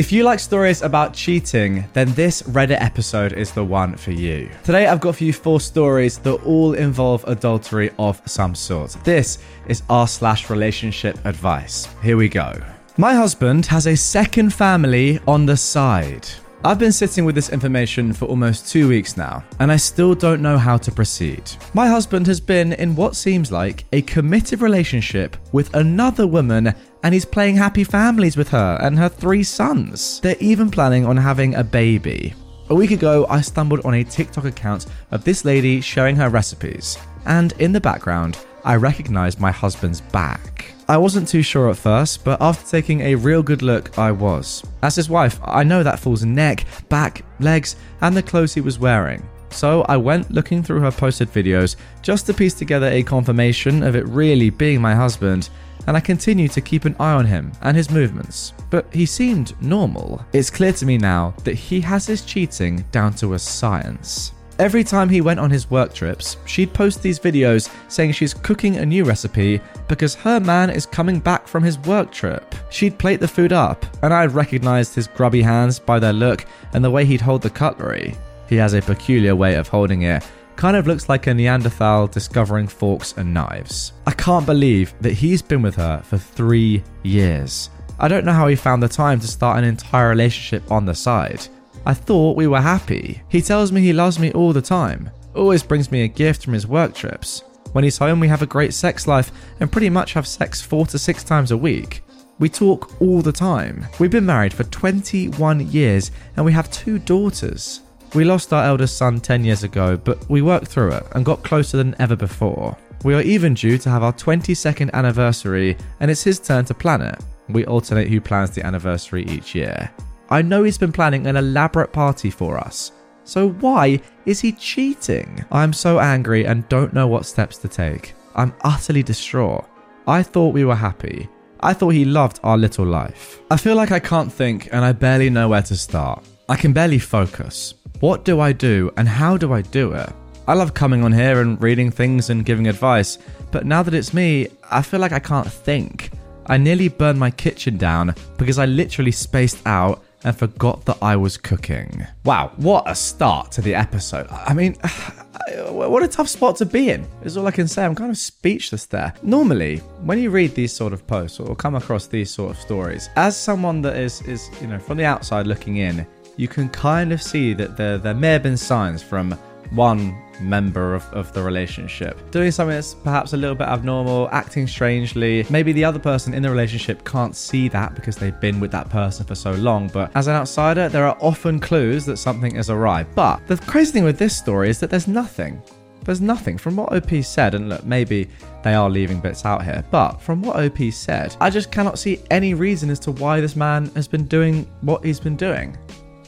If you like stories about cheating, then this Reddit episode is the one for you. Today I've got for you four stories that all involve adultery of some sort. This is r slash relationship advice. Here we go. My husband has a second family on the side. I've been sitting with this information for almost two weeks now, and I still don't know how to proceed. My husband has been in what seems like a committed relationship with another woman, and he's playing happy families with her and her three sons. They're even planning on having a baby. A week ago, I stumbled on a TikTok account of this lady sharing her recipes, and in the background, I recognized my husband's back. I wasn't too sure at first, but after taking a real good look, I was. As his wife, I know that fool's neck, back, legs, and the clothes he was wearing. So I went looking through her posted videos just to piece together a confirmation of it really being my husband, and I continued to keep an eye on him and his movements. But he seemed normal. It's clear to me now that he has his cheating down to a science. Every time he went on his work trips, she'd post these videos saying she's cooking a new recipe because her man is coming back from his work trip. She'd plate the food up, and I'd recognized his grubby hands by their look and the way he'd hold the cutlery. He has a peculiar way of holding it, kind of looks like a Neanderthal discovering forks and knives. I can't believe that he's been with her for three years. I don't know how he found the time to start an entire relationship on the side. I thought we were happy. He tells me he loves me all the time, always brings me a gift from his work trips. When he's home, we have a great sex life and pretty much have sex four to six times a week. We talk all the time. We've been married for 21 years and we have two daughters. We lost our eldest son 10 years ago, but we worked through it and got closer than ever before. We are even due to have our 22nd anniversary, and it's his turn to plan it. We alternate who plans the anniversary each year. I know he's been planning an elaborate party for us. So why is he cheating? I'm so angry and don't know what steps to take. I'm utterly distraught. I thought we were happy. I thought he loved our little life. I feel like I can't think and I barely know where to start. I can barely focus. What do I do and how do I do it? I love coming on here and reading things and giving advice, but now that it's me, I feel like I can't think. I nearly burned my kitchen down because I literally spaced out and forgot that I was cooking. Wow, what a start to the episode. I mean, what a tough spot to be in, is all I can say. I'm kind of speechless there. Normally, when you read these sort of posts or come across these sort of stories, as someone that is, is you know, from the outside looking in, you can kind of see that there, there may have been signs from one member of, of the relationship. Doing something that's perhaps a little bit abnormal, acting strangely. Maybe the other person in the relationship can't see that because they've been with that person for so long. But as an outsider, there are often clues that something is awry. But the crazy thing with this story is that there's nothing. There's nothing from what OP said, and look, maybe they are leaving bits out here, but from what OP said, I just cannot see any reason as to why this man has been doing what he's been doing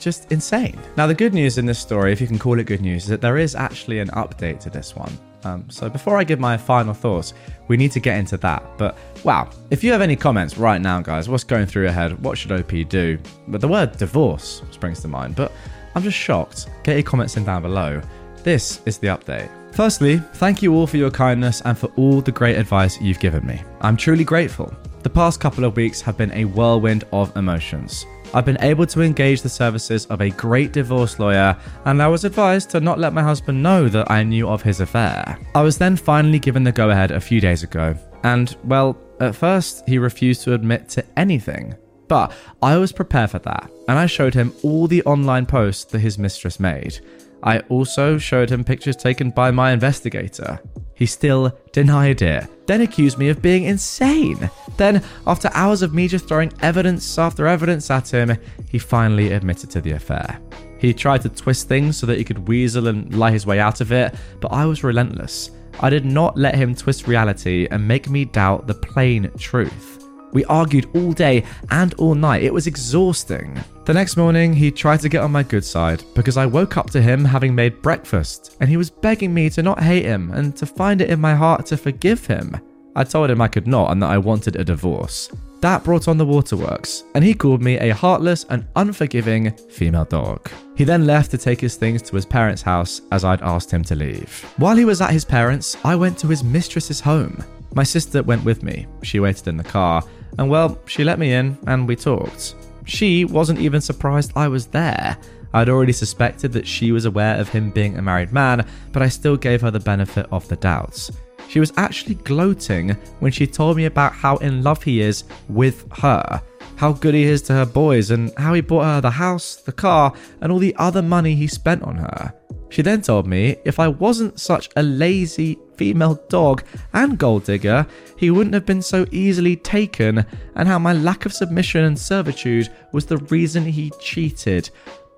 just insane. Now, the good news in this story, if you can call it good news, is that there is actually an update to this one. Um, so before I give my final thoughts, we need to get into that. But wow, if you have any comments right now, guys, what's going through your head? What should OP do? But the word divorce springs to mind. But I'm just shocked. Get your comments in down below. This is the update. Firstly, thank you all for your kindness and for all the great advice you've given me. I'm truly grateful. The past couple of weeks have been a whirlwind of emotions. I've been able to engage the services of a great divorce lawyer, and I was advised to not let my husband know that I knew of his affair. I was then finally given the go ahead a few days ago, and, well, at first he refused to admit to anything. But I was prepared for that, and I showed him all the online posts that his mistress made. I also showed him pictures taken by my investigator. He still denied it, then accused me of being insane. Then, after hours of me just throwing evidence after evidence at him, he finally admitted to the affair. He tried to twist things so that he could weasel and lie his way out of it, but I was relentless. I did not let him twist reality and make me doubt the plain truth. We argued all day and all night. It was exhausting. The next morning, he tried to get on my good side because I woke up to him having made breakfast and he was begging me to not hate him and to find it in my heart to forgive him. I told him I could not and that I wanted a divorce. That brought on the waterworks, and he called me a heartless and unforgiving female dog. He then left to take his things to his parents' house as I'd asked him to leave. While he was at his parents', I went to his mistress's home. My sister went with me. She waited in the car, and well, she let me in and we talked. She wasn't even surprised I was there. I'd already suspected that she was aware of him being a married man, but I still gave her the benefit of the doubts. She was actually gloating when she told me about how in love he is with her, how good he is to her boys, and how he bought her the house, the car, and all the other money he spent on her. She then told me if I wasn't such a lazy female dog and gold digger, he wouldn't have been so easily taken, and how my lack of submission and servitude was the reason he cheated.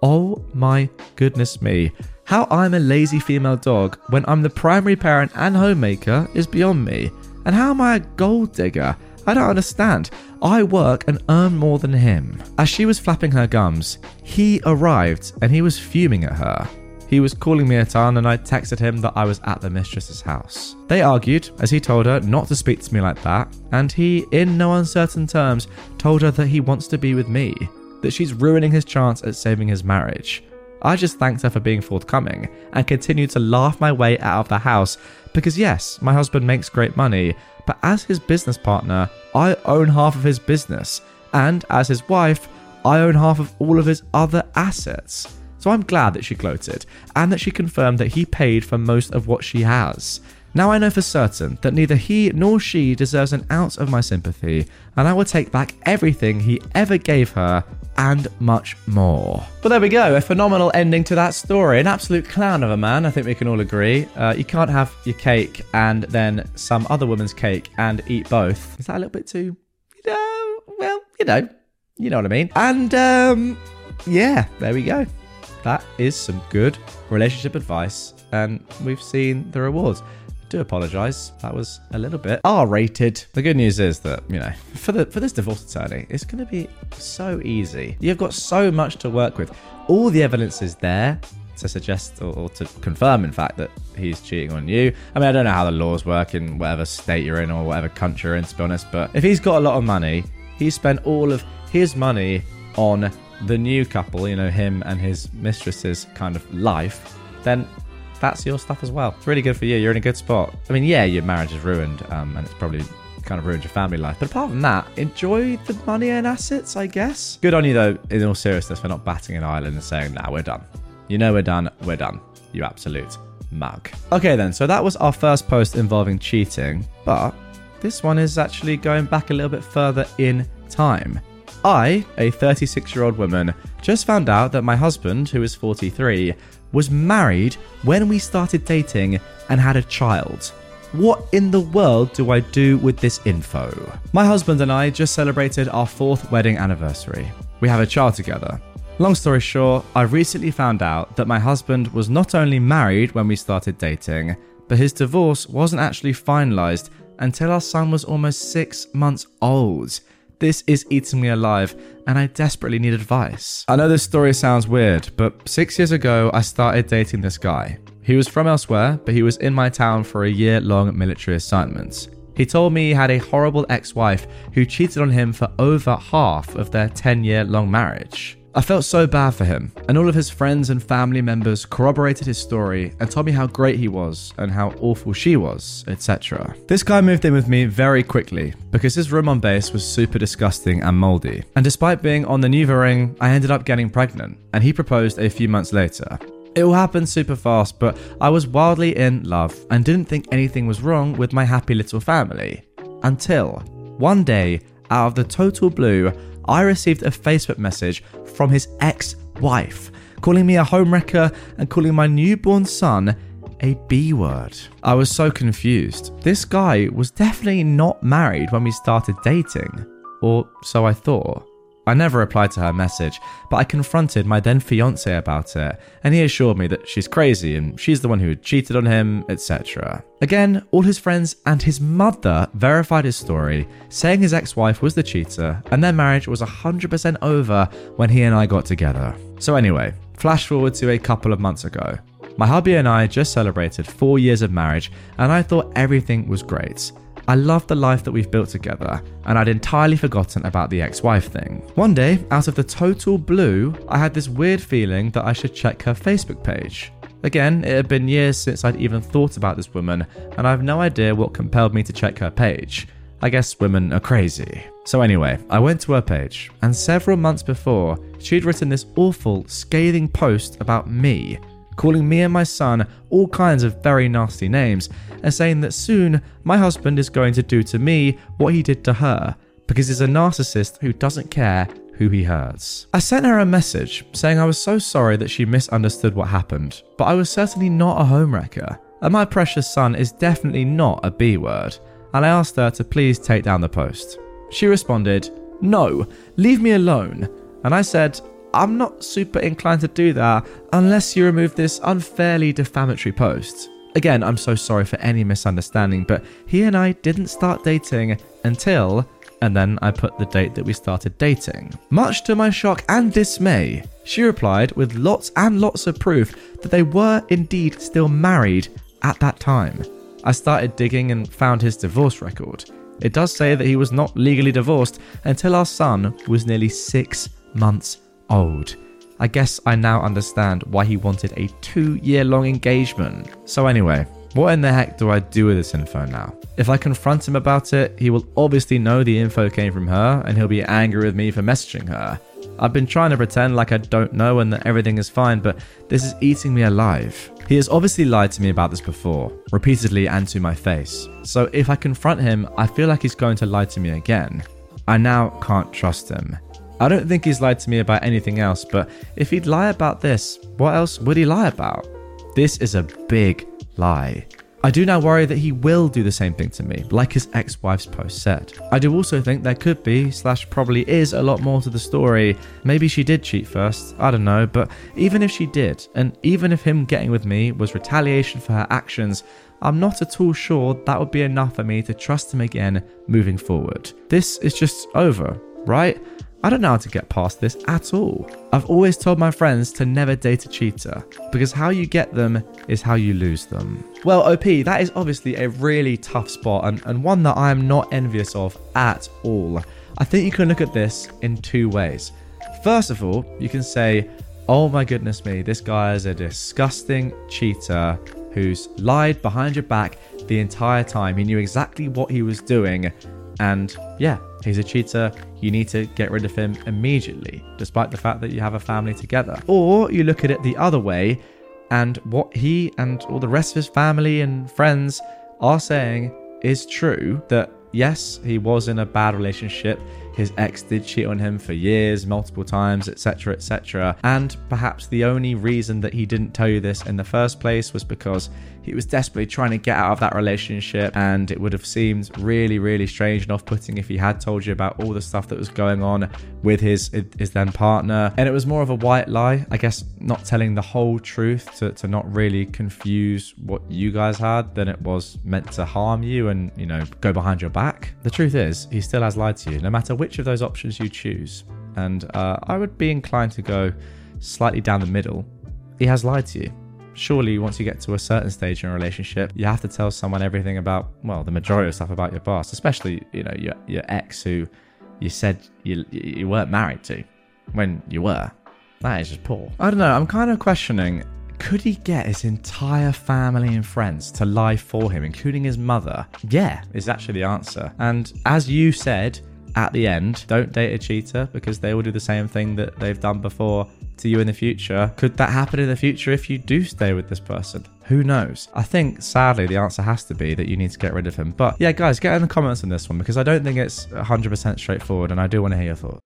Oh my goodness me. How I'm a lazy female dog when I'm the primary parent and homemaker is beyond me. And how am I a gold digger? I don't understand. I work and earn more than him. As she was flapping her gums, he arrived and he was fuming at her. He was calling me a ton, and I texted him that I was at the mistress's house. They argued, as he told her not to speak to me like that, and he, in no uncertain terms, told her that he wants to be with me, that she's ruining his chance at saving his marriage. I just thanked her for being forthcoming and continued to laugh my way out of the house because, yes, my husband makes great money, but as his business partner, I own half of his business, and as his wife, I own half of all of his other assets. So I'm glad that she gloated, and that she confirmed that he paid for most of what she has. Now I know for certain that neither he nor she deserves an ounce of my sympathy, and I will take back everything he ever gave her and much more. But there we go, a phenomenal ending to that story. An absolute clown of a man, I think we can all agree. Uh, you can't have your cake and then some other woman's cake and eat both. Is that a little bit too, you know, well, you know, you know what I mean. And um, yeah, there we go. That is some good relationship advice, and we've seen the rewards. I do apologise. That was a little bit R-rated. The good news is that you know, for the for this divorce attorney, it's going to be so easy. You've got so much to work with. All the evidence is there to suggest or, or, to confirm, in fact, that he's cheating on you. I mean, I don't know how the laws work in whatever state you're in or whatever country you're in, to be honest, but if he's got a lot of money, he spent all of his money on the new couple, you know, him and his mistress's kind of life, then that's your stuff as well. It's really good for you. You're in a good spot. I mean, yeah, your marriage is ruined, um, and it's probably kind of ruined your family life. But apart from that, enjoy the money and assets, I guess. Good on you, though, in all seriousness, for not batting an eyelid and saying, nah, we're done. You know we're done, we're done. You absolute mug. Okay, then, so that was our first post involving cheating, but this one is actually going back a little bit further in time. I, a 36 year old woman, just found out that my husband, who is 43, was married when we started dating and had a child. What in the world do I do with this info? My husband and I just celebrated our fourth wedding anniversary. We have a child together. Long story short, I recently found out that my husband was not only married when we started dating, but his divorce wasn't actually finalised until our son was almost six months old. This is eating me alive, and I desperately need advice. I know this story sounds weird, but six years ago, I started dating this guy. He was from elsewhere, but he was in my town for a year long military assignment. He told me he had a horrible ex wife who cheated on him for over half of their 10 year long marriage. I felt so bad for him, and all of his friends and family members corroborated his story and told me how great he was and how awful she was, etc. This guy moved in with me very quickly because his room on base was super disgusting and moldy. And despite being on the Nuva ring, I ended up getting pregnant, and he proposed a few months later. It all happened super fast, but I was wildly in love and didn't think anything was wrong with my happy little family. Until one day, out of the total blue, I received a Facebook message from his ex wife, calling me a homewrecker and calling my newborn son a B word. I was so confused. This guy was definitely not married when we started dating, or so I thought. I never replied to her message, but I confronted my then fiance about it, and he assured me that she's crazy and she's the one who had cheated on him, etc. Again, all his friends and his mother verified his story, saying his ex wife was the cheater and their marriage was 100% over when he and I got together. So, anyway, flash forward to a couple of months ago. My hubby and I just celebrated four years of marriage, and I thought everything was great. I loved the life that we've built together, and I'd entirely forgotten about the ex wife thing. One day, out of the total blue, I had this weird feeling that I should check her Facebook page. Again, it had been years since I'd even thought about this woman, and I have no idea what compelled me to check her page. I guess women are crazy. So, anyway, I went to her page, and several months before, she'd written this awful, scathing post about me calling me and my son all kinds of very nasty names, and saying that soon my husband is going to do to me what he did to her, because he's a narcissist who doesn't care who he hurts. I sent her a message saying I was so sorry that she misunderstood what happened, but I was certainly not a homewrecker, and my precious son is definitely not a B word, and I asked her to please take down the post. She responded, No, leave me alone. And I said, I'm not super inclined to do that unless you remove this unfairly defamatory post. Again, I'm so sorry for any misunderstanding, but he and I didn't start dating until, and then I put the date that we started dating. Much to my shock and dismay, she replied with lots and lots of proof that they were indeed still married at that time. I started digging and found his divorce record. It does say that he was not legally divorced until our son was nearly six months old. I guess I now understand why he wanted a two year long engagement. So, anyway, what in the heck do I do with this info now? If I confront him about it, he will obviously know the info came from her and he'll be angry with me for messaging her. I've been trying to pretend like I don't know and that everything is fine, but this is eating me alive. He has obviously lied to me about this before, repeatedly and to my face. So if I confront him, I feel like he's going to lie to me again. I now can't trust him. I don't think he's lied to me about anything else, but if he'd lie about this, what else would he lie about? This is a big lie. I do now worry that he will do the same thing to me, like his ex wife's post said. I do also think there could be, slash probably is, a lot more to the story. Maybe she did cheat first, I don't know, but even if she did, and even if him getting with me was retaliation for her actions, I'm not at all sure that would be enough for me to trust him again moving forward. This is just over, right? I don't know how to get past this at all. I've always told my friends to never date a cheater because how you get them is how you lose them. Well, OP, that is obviously a really tough spot and, and one that I am not envious of at all. I think you can look at this in two ways. First of all, you can say, oh my goodness me, this guy is a disgusting cheater who's lied behind your back the entire time. He knew exactly what he was doing. And yeah, he's a cheater, you need to get rid of him immediately, despite the fact that you have a family together. Or you look at it the other way, and what he and all the rest of his family and friends are saying is true that yes, he was in a bad relationship. His ex did cheat on him for years, multiple times, etc., etc. And perhaps the only reason that he didn't tell you this in the first place was because he was desperately trying to get out of that relationship, and it would have seemed really, really strange and off-putting if he had told you about all the stuff that was going on with his his then partner. And it was more of a white lie, I guess, not telling the whole truth to, to not really confuse what you guys had than it was meant to harm you and you know go behind your back. The truth is, he still has lied to you, no matter which of those options you choose. And uh, I would be inclined to go slightly down the middle. He has lied to you surely once you get to a certain stage in a relationship, you have to tell someone everything about, well, the majority of stuff about your past, especially, you know, your, your ex who you said you, you weren't married to when you were. That is just poor. I don't know. I'm kind of questioning could he get his entire family and friends to lie for him, including his mother? Yeah, is actually the answer. And as you said at the end, don't date a cheater because they will do the same thing that they've done before to you in the future. Could that happen in the future if you do stay with this person? Who knows? I think sadly the answer has to be that you need to get rid of him. But yeah, guys, get in the comments on this one because I don't think it's 100% straightforward and I do want to hear your thoughts.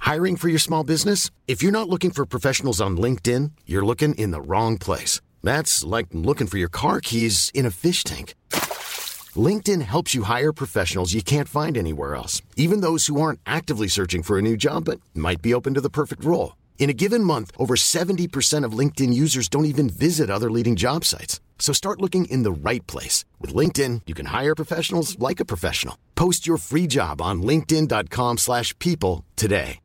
Hiring for your small business? If you're not looking for professionals on LinkedIn, you're looking in the wrong place. That's like looking for your car keys in a fish tank. LinkedIn helps you hire professionals you can't find anywhere else, even those who aren't actively searching for a new job but might be open to the perfect role. In a given month, over 70% of LinkedIn users don't even visit other leading job sites. So start looking in the right place. With LinkedIn, you can hire professionals like a professional. Post your free job on linkedin.com slash people today.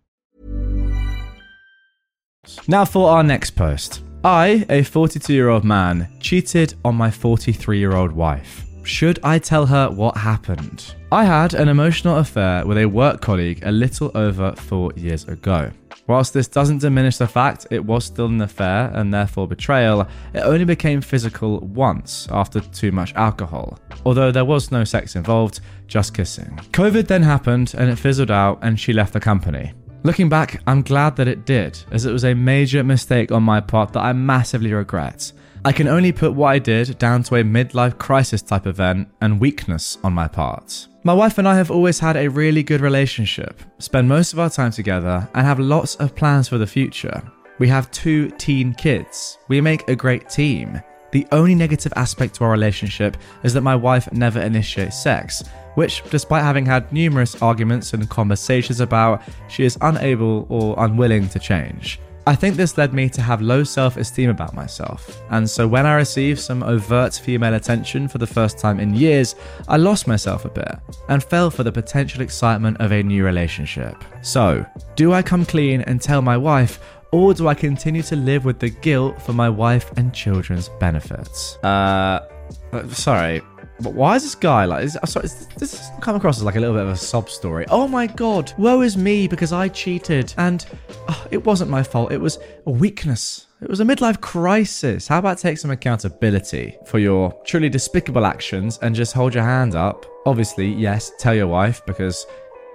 Now for our next post. I, a 42 year old man, cheated on my 43 year old wife. Should I tell her what happened? I had an emotional affair with a work colleague a little over four years ago. Whilst this doesn't diminish the fact it was still an affair and therefore betrayal, it only became physical once after too much alcohol. Although there was no sex involved, just kissing. COVID then happened and it fizzled out and she left the company. Looking back, I'm glad that it did, as it was a major mistake on my part that I massively regret. I can only put what I did down to a midlife crisis type event and weakness on my part. My wife and I have always had a really good relationship, spend most of our time together, and have lots of plans for the future. We have two teen kids. We make a great team. The only negative aspect to our relationship is that my wife never initiates sex, which, despite having had numerous arguments and conversations about, she is unable or unwilling to change. I think this led me to have low self esteem about myself, and so when I received some overt female attention for the first time in years, I lost myself a bit and fell for the potential excitement of a new relationship. So, do I come clean and tell my wife, or do I continue to live with the guilt for my wife and children's benefits? Uh, uh sorry, but why is this guy like? Is, sorry, is, this come across as like a little bit of a sob story. Oh my god, woe is me because I cheated and oh, it wasn't my fault. It was a weakness. It was a midlife crisis. How about take some accountability for your truly despicable actions and just hold your hand up? Obviously, yes, tell your wife because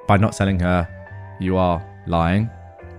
by not telling her, you are lying.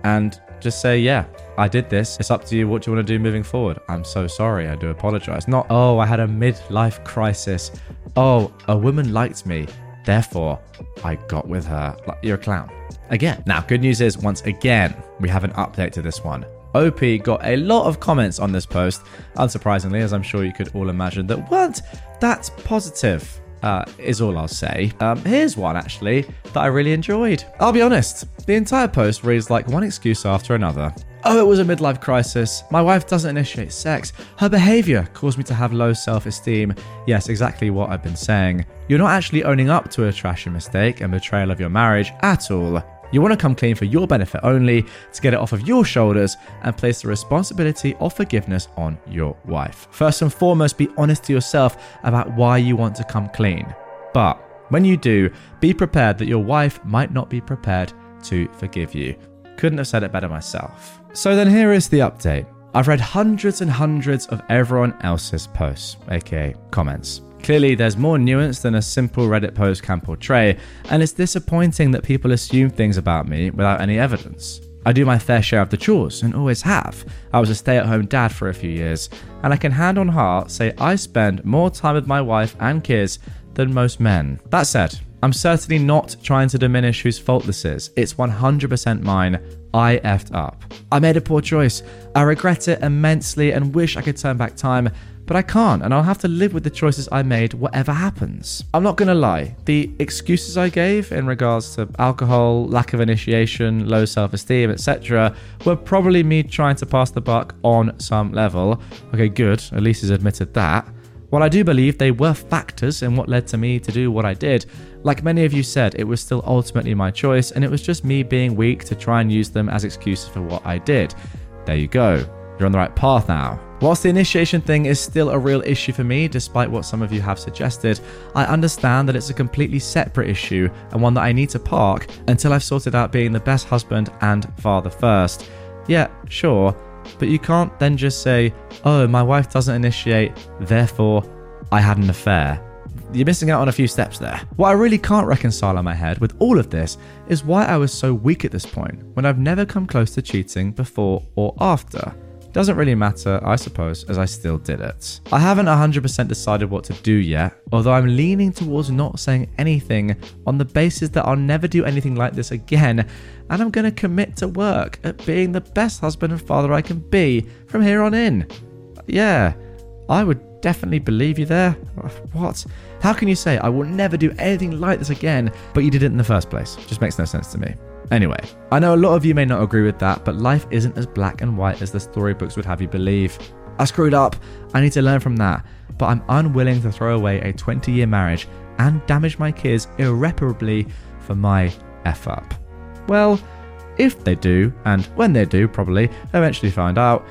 And just say, yeah, I did this. It's up to you what you want to do moving forward. I'm so sorry. I do apologize. Not, oh, I had a midlife crisis. Oh, a woman liked me. Therefore, I got with her. You're a clown. Again. Now, good news is, once again, we have an update to this one. OP got a lot of comments on this post, unsurprisingly, as I'm sure you could all imagine, that weren't that positive uh, is all I'll say. Um, here's one actually that I really enjoyed. I'll be honest, the entire post reads like one excuse after another. Oh, it was a midlife crisis. My wife doesn't initiate sex. Her behavior caused me to have low self esteem. Yes, exactly what I've been saying. You're not actually owning up to a trashy mistake and betrayal of your marriage at all. You want to come clean for your benefit only, to get it off of your shoulders, and place the responsibility of forgiveness on your wife. First and foremost, be honest to yourself about why you want to come clean. But when you do, be prepared that your wife might not be prepared to forgive you. Couldn't have said it better myself. So then here is the update. I've read hundreds and hundreds of everyone else's posts, aka comments. Clearly, there's more nuance than a simple Reddit post can portray, and it's disappointing that people assume things about me without any evidence. I do my fair share of the chores and always have. I was a stay at home dad for a few years, and I can hand on heart say I spend more time with my wife and kids than most men. That said, I'm certainly not trying to diminish whose fault this is. It's 100% mine. I effed up. I made a poor choice. I regret it immensely and wish I could turn back time, but I can't, and I'll have to live with the choices I made, whatever happens. I'm not gonna lie, the excuses I gave in regards to alcohol, lack of initiation, low self esteem, etc., were probably me trying to pass the buck on some level. Okay, good, at least he's admitted that. While I do believe they were factors in what led to me to do what I did, like many of you said, it was still ultimately my choice, and it was just me being weak to try and use them as excuses for what I did. There you go. You're on the right path now. Whilst the initiation thing is still a real issue for me, despite what some of you have suggested, I understand that it's a completely separate issue and one that I need to park until I've sorted out being the best husband and father first. Yeah, sure, but you can't then just say, oh, my wife doesn't initiate, therefore I had an affair. You're missing out on a few steps there. What I really can't reconcile in my head with all of this is why I was so weak at this point when I've never come close to cheating before or after. Doesn't really matter, I suppose, as I still did it. I haven't 100% decided what to do yet, although I'm leaning towards not saying anything on the basis that I'll never do anything like this again, and I'm to commit to work at being the best husband and father I can be from here on in. Yeah, I would definitely believe you there? What? How can you say, I will never do anything like this again, but you did it in the first place? Just makes no sense to me. Anyway, I know a lot of you may not agree with that, but life isn't as black and white as the storybooks would have you believe. I screwed up, I need to learn from that, but I'm unwilling to throw away a 20 year marriage and damage my kids irreparably for my F up. Well, if they do, and when they do, probably eventually find out,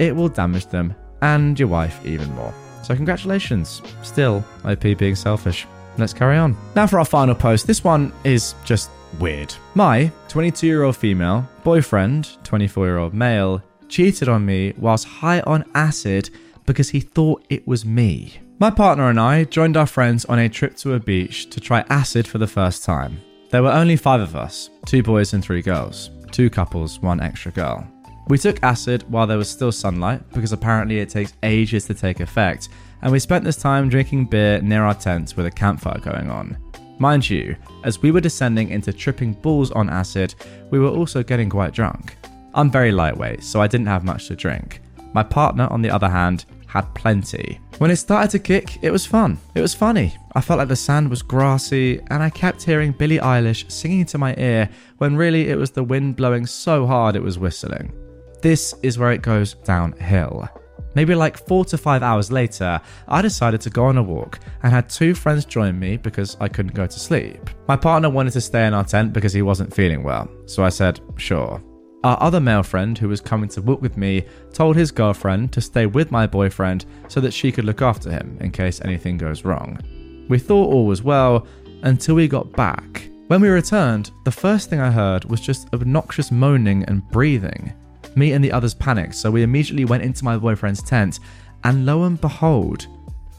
it will damage them and your wife even more. So, congratulations. Still, OP being selfish. Let's carry on. Now, for our final post. This one is just weird. My 22 year old female boyfriend, 24 year old male, cheated on me whilst high on acid because he thought it was me. My partner and I joined our friends on a trip to a beach to try acid for the first time. There were only five of us two boys and three girls, two couples, one extra girl. We took acid while there was still sunlight because apparently it takes ages to take effect, and we spent this time drinking beer near our tents with a campfire going on. Mind you, as we were descending into tripping balls on acid, we were also getting quite drunk. I'm very lightweight, so I didn't have much to drink. My partner, on the other hand, had plenty. When it started to kick, it was fun. It was funny. I felt like the sand was grassy, and I kept hearing Billie Eilish singing to my ear when really it was the wind blowing so hard it was whistling. This is where it goes downhill. Maybe like four to five hours later, I decided to go on a walk and had two friends join me because I couldn't go to sleep. My partner wanted to stay in our tent because he wasn't feeling well, so I said, sure. Our other male friend, who was coming to walk with me, told his girlfriend to stay with my boyfriend so that she could look after him in case anything goes wrong. We thought all was well until we got back. When we returned, the first thing I heard was just obnoxious moaning and breathing. Me and the others panicked, so we immediately went into my boyfriend's tent, and lo and behold,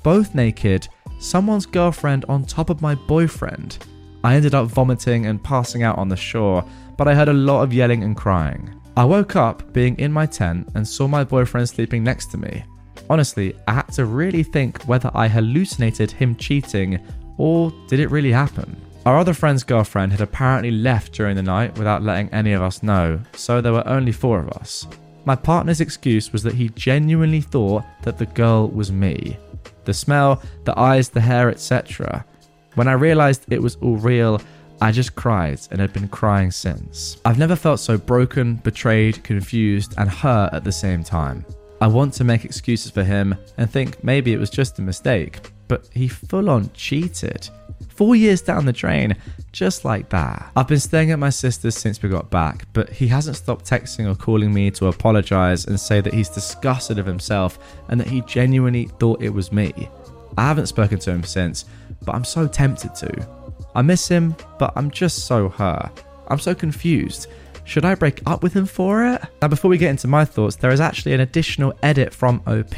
both naked, someone's girlfriend on top of my boyfriend. I ended up vomiting and passing out on the shore, but I heard a lot of yelling and crying. I woke up being in my tent and saw my boyfriend sleeping next to me. Honestly, I had to really think whether I hallucinated him cheating or did it really happen. Our other friend's girlfriend had apparently left during the night without letting any of us know, so there were only four of us. My partner's excuse was that he genuinely thought that the girl was me. The smell, the eyes, the hair, etc. When I realized it was all real, I just cried and had been crying since. I've never felt so broken, betrayed, confused, and hurt at the same time. I want to make excuses for him and think maybe it was just a mistake, but he full on cheated. Four years down the drain, just like that. I've been staying at my sister's since we got back, but he hasn't stopped texting or calling me to apologize and say that he's disgusted of himself and that he genuinely thought it was me. I haven't spoken to him since, but I'm so tempted to. I miss him, but I'm just so hurt. I'm so confused. Should I break up with him for it? Now, before we get into my thoughts, there is actually an additional edit from OP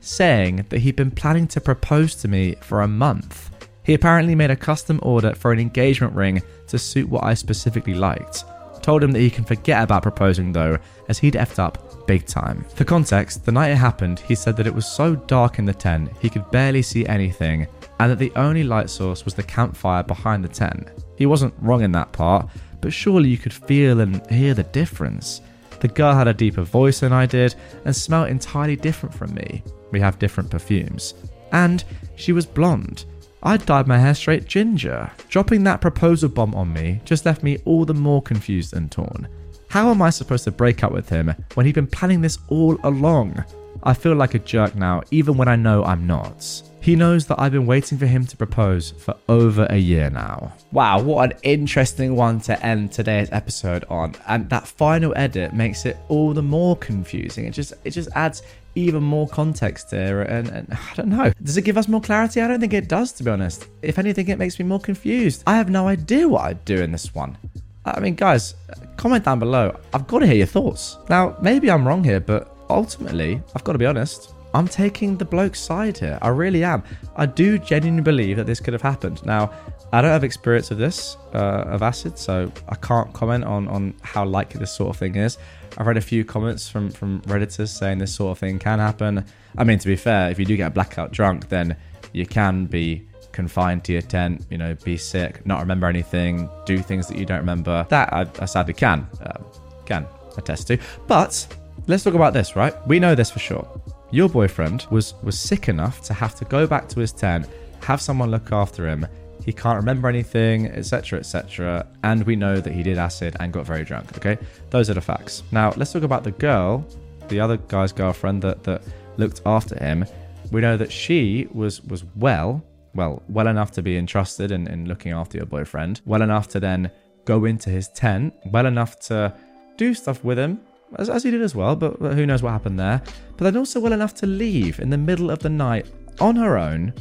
saying that he'd been planning to propose to me for a month. He apparently made a custom order for an engagement ring to suit what I specifically liked. Told him that he can forget about proposing though, as he'd effed up big time. For context, the night it happened, he said that it was so dark in the tent he could barely see anything, and that the only light source was the campfire behind the tent. He wasn't wrong in that part, but surely you could feel and hear the difference. The girl had a deeper voice than I did and smelled entirely different from me. We have different perfumes. And she was blonde. I dyed my hair straight ginger. Dropping that proposal bomb on me just left me all the more confused and torn. How am I supposed to break up with him when he'd been planning this all along? I feel like a jerk now, even when I know I'm not. He knows that I've been waiting for him to propose for over a year now. Wow, what an interesting one to end today's episode on. And that final edit makes it all the more confusing. It just it just adds even more context here. And, and, I don't know. Does it give us more clarity? I don't think it does, to be honest. If anything, it makes me more confused. I have no idea what I'd do in this one. I mean, guys, comment down below. I've got to hear your thoughts. Now, maybe I'm wrong here, but ultimately, I've got to be honest. I'm taking the bloke's side here. I really am. I do genuinely believe that this could have happened. Now, I don't have experience of this, uh, of acid, so I can't comment on, on how likely this sort of thing is. I've read a few comments from, from Redditors saying this sort of thing can happen. I mean, to be fair, if you do get blackout drunk, then you can be confined to your tent, you know, be sick, not remember anything, do things that you don't remember. That I, I sadly can, uh, can attest to. But let's talk about this, right? We know this for sure. Your boyfriend was was sick enough to have to go back to his tent, have someone look after him. He can't remember anything, etc., etc. And we know that he did acid and got very drunk. Okay, those are the facts. Now let's talk about the girl, the other guy's girlfriend that that looked after him. We know that she was was well, well, well enough to be entrusted in, in looking after your boyfriend, well enough to then go into his tent, well enough to do stuff with him, as, as he did as well, but, but who knows what happened there. But then also well enough to leave in the middle of the night on her own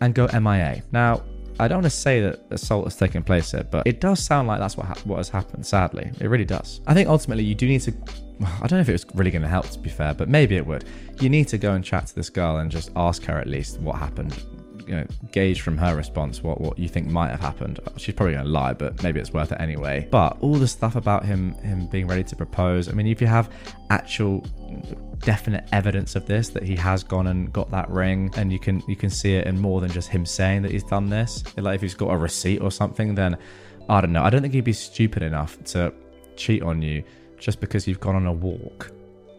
and go MIA. Now, I don't want to say that assault has taken place here, but it does sound like that's what ha- what has happened. Sadly, it really does. I think ultimately you do need to. I don't know if it was really going to help, to be fair, but maybe it would. You need to go and chat to this girl and just ask her at least what happened you know, gauge from her response what, what you think might have happened. She's probably going to lie, but maybe it's worth it anyway. But all the stuff about him him being ready to propose. I mean, if you have actual definite evidence of this that he has gone and got that ring and you can you can see it in more than just him saying that he's done this like if he's got a receipt or something then i don't know i don't think he'd be stupid enough to cheat on you just because you've gone on a walk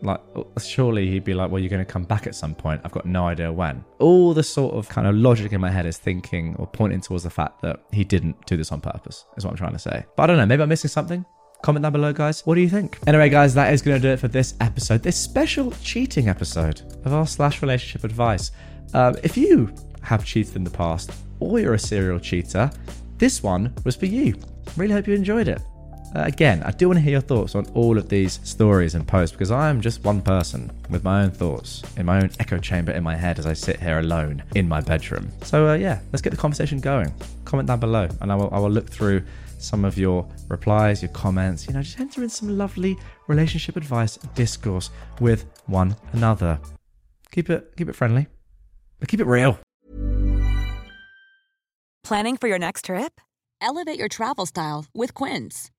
like, surely he'd be like, well, you're going to come back at some point. I've got no idea when. All the sort of kind of logic in my head is thinking or pointing towards the fact that he didn't do this on purpose, is what I'm trying to say. But I don't know, maybe I'm missing something. Comment down below, guys. What do you think? Anyway, guys, that is going to do it for this episode, this special cheating episode of r slash relationship advice. Um, if you have cheated in the past or you're a serial cheater, this one was for you. Really hope you enjoyed it. Uh, again, I do want to hear your thoughts on all of these stories and posts because I am just one person with my own thoughts in my own echo chamber in my head as I sit here alone in my bedroom. So, uh, yeah, let's get the conversation going. Comment down below and I will, I will look through some of your replies, your comments. You know, just enter in some lovely relationship advice discourse with one another. Keep it, keep it friendly, but keep it real. Planning for your next trip? Elevate your travel style with Quince.